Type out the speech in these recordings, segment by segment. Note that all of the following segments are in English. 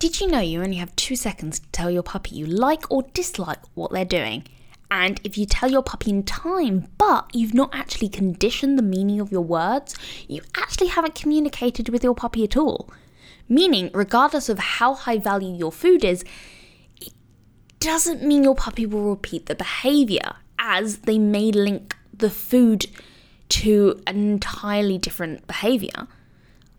Did you know you only have two seconds to tell your puppy you like or dislike what they're doing? And if you tell your puppy in time, but you've not actually conditioned the meaning of your words, you actually haven't communicated with your puppy at all. Meaning, regardless of how high value your food is, it doesn't mean your puppy will repeat the behavior, as they may link the food to an entirely different behavior.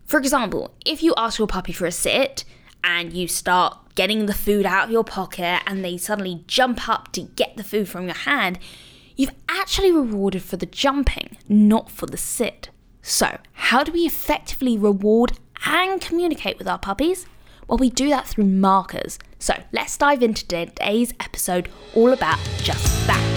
For example, if you ask your puppy for a sit, and you start getting the food out of your pocket and they suddenly jump up to get the food from your hand, you've actually rewarded for the jumping, not for the sit. So, how do we effectively reward and communicate with our puppies? Well, we do that through markers. So, let's dive into today's episode all about just that.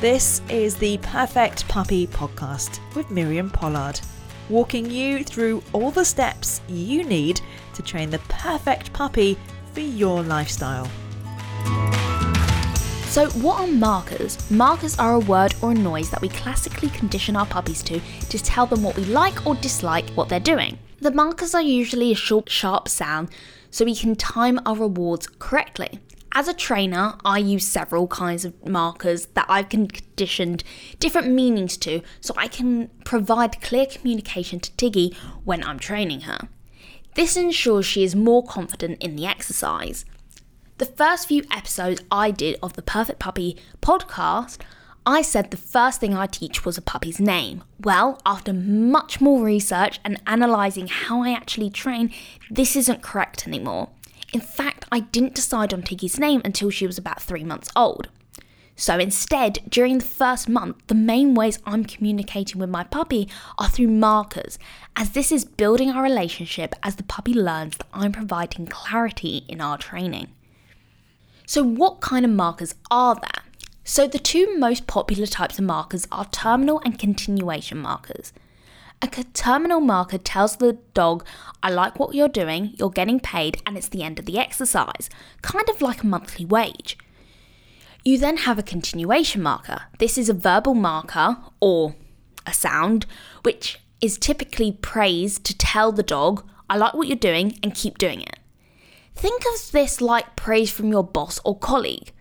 This is the Perfect Puppy Podcast with Miriam Pollard walking you through all the steps you need to train the perfect puppy for your lifestyle. So, what are markers? Markers are a word or a noise that we classically condition our puppies to to tell them what we like or dislike what they're doing. The markers are usually a short, sharp sound so we can time our rewards correctly. As a trainer, I use several kinds of markers that I've conditioned different meanings to so I can provide clear communication to Tiggy when I'm training her. This ensures she is more confident in the exercise. The first few episodes I did of the Perfect Puppy podcast, I said the first thing I teach was a puppy's name. Well, after much more research and analysing how I actually train, this isn't correct anymore. In fact, I didn't decide on Tiggy's name until she was about three months old. So instead, during the first month, the main ways I'm communicating with my puppy are through markers, as this is building our relationship as the puppy learns that I'm providing clarity in our training. So, what kind of markers are there? So, the two most popular types of markers are terminal and continuation markers. A terminal marker tells the dog, I like what you're doing, you're getting paid, and it's the end of the exercise, kind of like a monthly wage. You then have a continuation marker. This is a verbal marker or a sound, which is typically praise to tell the dog, I like what you're doing and keep doing it. Think of this like praise from your boss or colleague.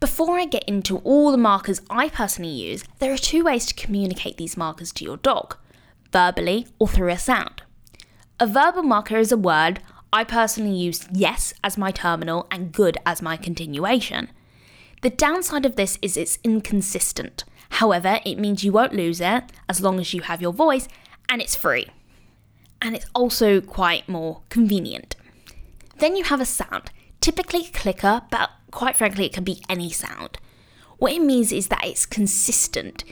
Before I get into all the markers I personally use, there are two ways to communicate these markers to your dog verbally or through a sound. A verbal marker is a word I personally use yes as my terminal and good as my continuation. The downside of this is it's inconsistent. However, it means you won't lose it as long as you have your voice and it's free. And it's also quite more convenient. Then you have a sound, typically clicker, but quite frankly, it can be any sound. What it means is that it's consistent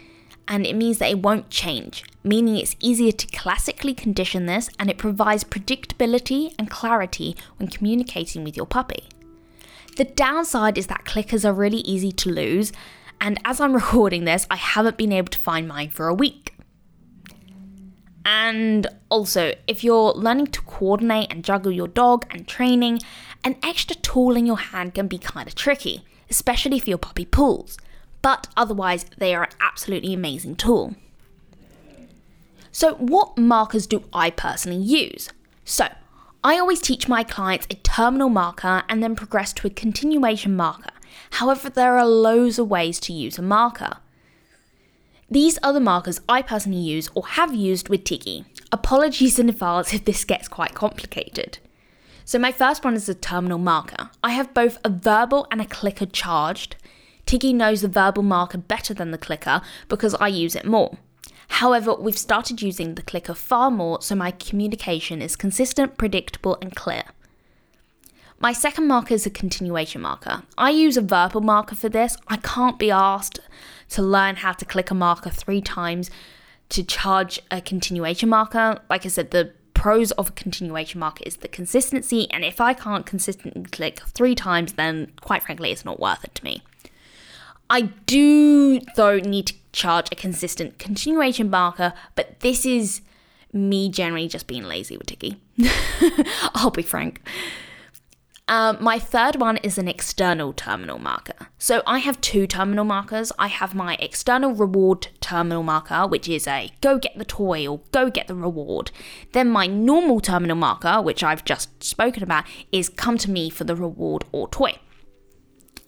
and it means that it won't change, meaning it's easier to classically condition this and it provides predictability and clarity when communicating with your puppy. The downside is that clickers are really easy to lose, and as I'm recording this, I haven't been able to find mine for a week. And also, if you're learning to coordinate and juggle your dog and training, an extra tool in your hand can be kind of tricky, especially for your puppy pools, But otherwise, they are an absolutely amazing tool. So, what markers do I personally use? So, I always teach my clients a terminal marker and then progress to a continuation marker. However, there are loads of ways to use a marker. These are the markers I personally use or have used with Tiggy. Apologies in advance if this gets quite complicated. So, my first one is a terminal marker. I have both a verbal and a clicker charged. Tiggy knows the verbal marker better than the clicker because I use it more. However, we've started using the clicker far more so my communication is consistent, predictable, and clear. My second marker is a continuation marker. I use a verbal marker for this. I can't be asked to learn how to click a marker three times to charge a continuation marker. Like I said, the pros of a continuation marker is the consistency, and if I can't consistently click three times, then quite frankly, it's not worth it to me. I do, though, need to charge a consistent continuation marker, but this is me generally just being lazy with Tiggy. I'll be frank. Um, my third one is an external terminal marker. So I have two terminal markers. I have my external reward terminal marker, which is a go get the toy or go get the reward. Then my normal terminal marker, which I've just spoken about, is come to me for the reward or toy.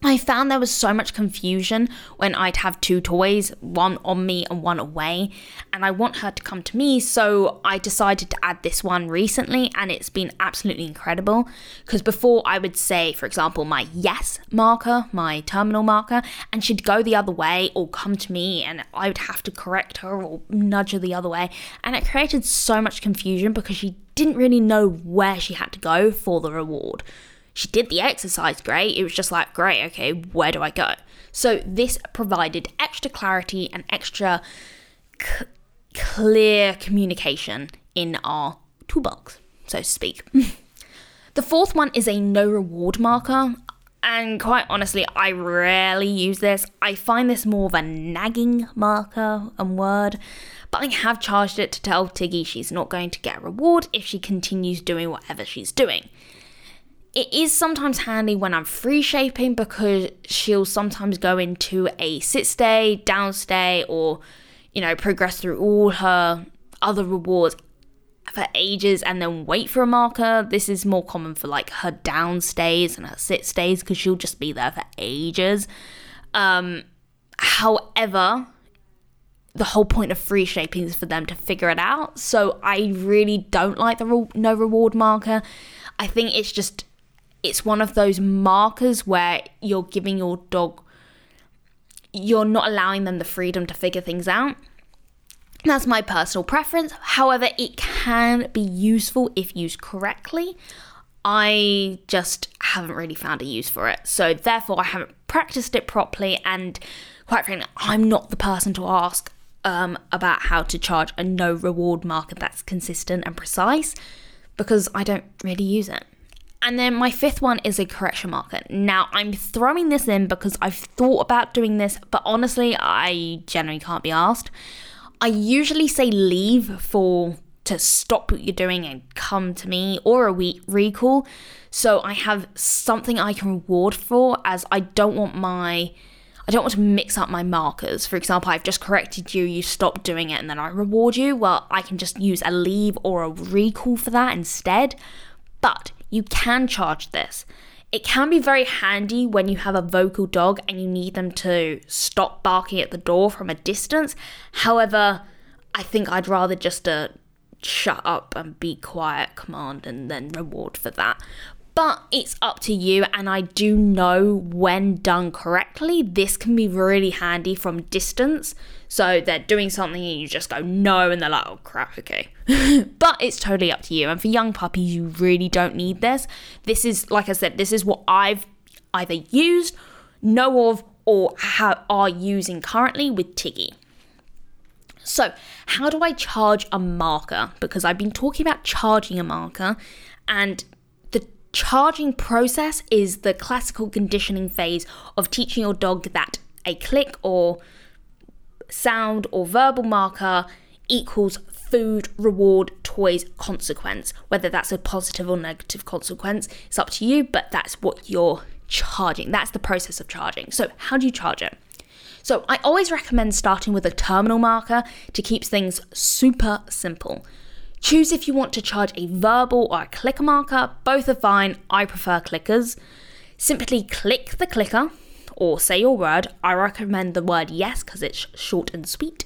I found there was so much confusion when I'd have two toys, one on me and one away, and I want her to come to me, so I decided to add this one recently, and it's been absolutely incredible. Because before I would say, for example, my yes marker, my terminal marker, and she'd go the other way or come to me, and I would have to correct her or nudge her the other way, and it created so much confusion because she didn't really know where she had to go for the reward she did the exercise great. It was just like, great, okay, where do I go? So this provided extra clarity and extra c- clear communication in our toolbox, so to speak. the fourth one is a no reward marker. And quite honestly, I rarely use this. I find this more of a nagging marker and word, but I have charged it to tell Tiggy she's not going to get a reward if she continues doing whatever she's doing it is sometimes handy when I'm free shaping because she'll sometimes go into a sit stay, down stay, or you know, progress through all her other rewards for ages and then wait for a marker. This is more common for like her down stays and her sit stays because she'll just be there for ages. Um, however, the whole point of free shaping is for them to figure it out. So I really don't like the re- no reward marker. I think it's just it's one of those markers where you're giving your dog you're not allowing them the freedom to figure things out. That's my personal preference. However, it can be useful if used correctly. I just haven't really found a use for it. So, therefore, I haven't practiced it properly. And quite frankly, I'm not the person to ask um, about how to charge a no reward marker that's consistent and precise because I don't really use it. And then my fifth one is a correction marker. Now, I'm throwing this in because I've thought about doing this, but honestly, I generally can't be asked. I usually say leave for to stop what you're doing and come to me or a week recall. So I have something I can reward for as I don't want my I don't want to mix up my markers. For example, I've just corrected you, you stop doing it, and then I reward you. Well, I can just use a leave or a recall for that instead. But you can charge this. It can be very handy when you have a vocal dog and you need them to stop barking at the door from a distance. However, I think I'd rather just a uh, shut up and be quiet command and then reward for that but it's up to you. And I do know when done correctly, this can be really handy from distance. So they're doing something and you just go no, and they're like, oh crap, okay. but it's totally up to you. And for young puppies, you really don't need this. This is, like I said, this is what I've either used, know of, or are using currently with Tiggy. So, how do I charge a marker? Because I've been talking about charging a marker, and Charging process is the classical conditioning phase of teaching your dog that a click or sound or verbal marker equals food, reward, toys, consequence. Whether that's a positive or negative consequence, it's up to you, but that's what you're charging. That's the process of charging. So, how do you charge it? So, I always recommend starting with a terminal marker to keep things super simple. Choose if you want to charge a verbal or a clicker marker, both are fine. I prefer clickers. Simply click the clicker or say your word. I recommend the word yes because it's short and sweet.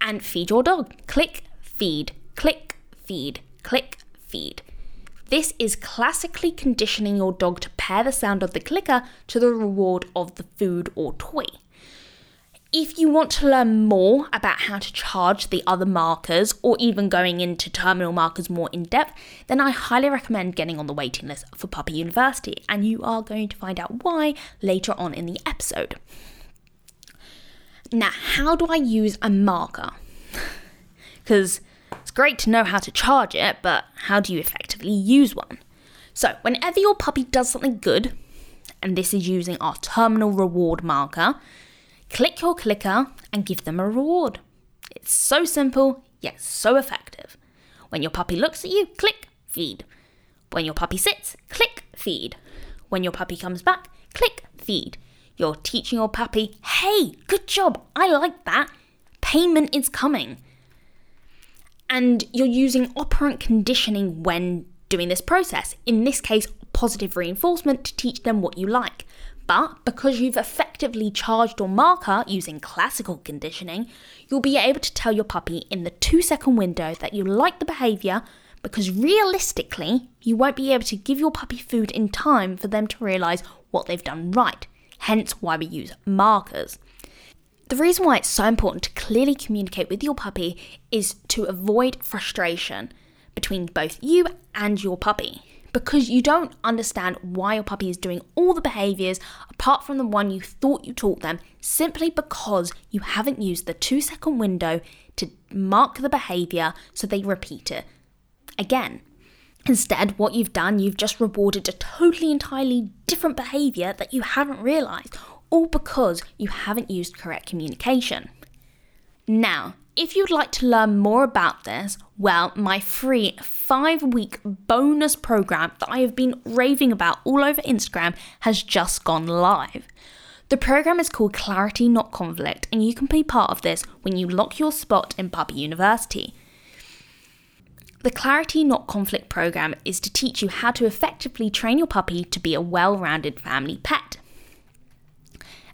And feed your dog. Click, feed, click, feed, click, feed. This is classically conditioning your dog to pair the sound of the clicker to the reward of the food or toy. If you want to learn more about how to charge the other markers or even going into terminal markers more in depth, then I highly recommend getting on the waiting list for Puppy University, and you are going to find out why later on in the episode. Now, how do I use a marker? Because it's great to know how to charge it, but how do you effectively use one? So, whenever your puppy does something good, and this is using our terminal reward marker, Click your clicker and give them a reward. It's so simple, yet so effective. When your puppy looks at you, click, feed. When your puppy sits, click, feed. When your puppy comes back, click feed. You're teaching your puppy, hey, good job, I like that. Payment is coming. And you're using operant conditioning when doing this process. In this case, positive reinforcement to teach them what you like. But because you've effectively charged your marker using classical conditioning, you'll be able to tell your puppy in the two second window that you like the behaviour because realistically, you won't be able to give your puppy food in time for them to realise what they've done right, hence why we use markers. The reason why it's so important to clearly communicate with your puppy is to avoid frustration between both you and your puppy because you don't understand why your puppy is doing all the behaviors apart from the one you thought you taught them simply because you haven't used the two second window to mark the behavior so they repeat it again. Instead, what you've done, you've just rewarded a totally entirely different behavior that you haven't realized, all because you haven't used correct communication. Now, if you'd like to learn more about this, well, my free five week bonus program that I have been raving about all over Instagram has just gone live. The program is called Clarity Not Conflict, and you can be part of this when you lock your spot in Puppy University. The Clarity Not Conflict program is to teach you how to effectively train your puppy to be a well rounded family pet.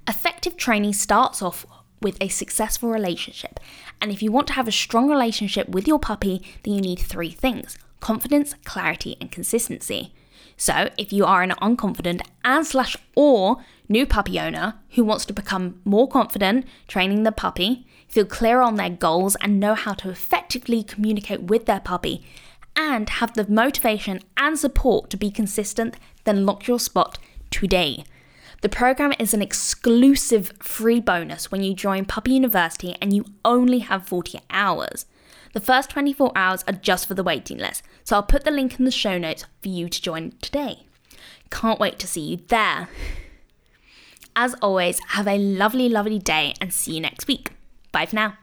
Effective training starts off with a successful relationship. And if you want to have a strong relationship with your puppy, then you need three things confidence, clarity, and consistency. So, if you are an unconfident and slash or new puppy owner who wants to become more confident training the puppy, feel clear on their goals, and know how to effectively communicate with their puppy, and have the motivation and support to be consistent, then lock your spot today. The program is an exclusive free bonus when you join Puppy University and you only have 40 hours. The first 24 hours are just for the waiting list, so I'll put the link in the show notes for you to join today. Can't wait to see you there. As always, have a lovely, lovely day and see you next week. Bye for now.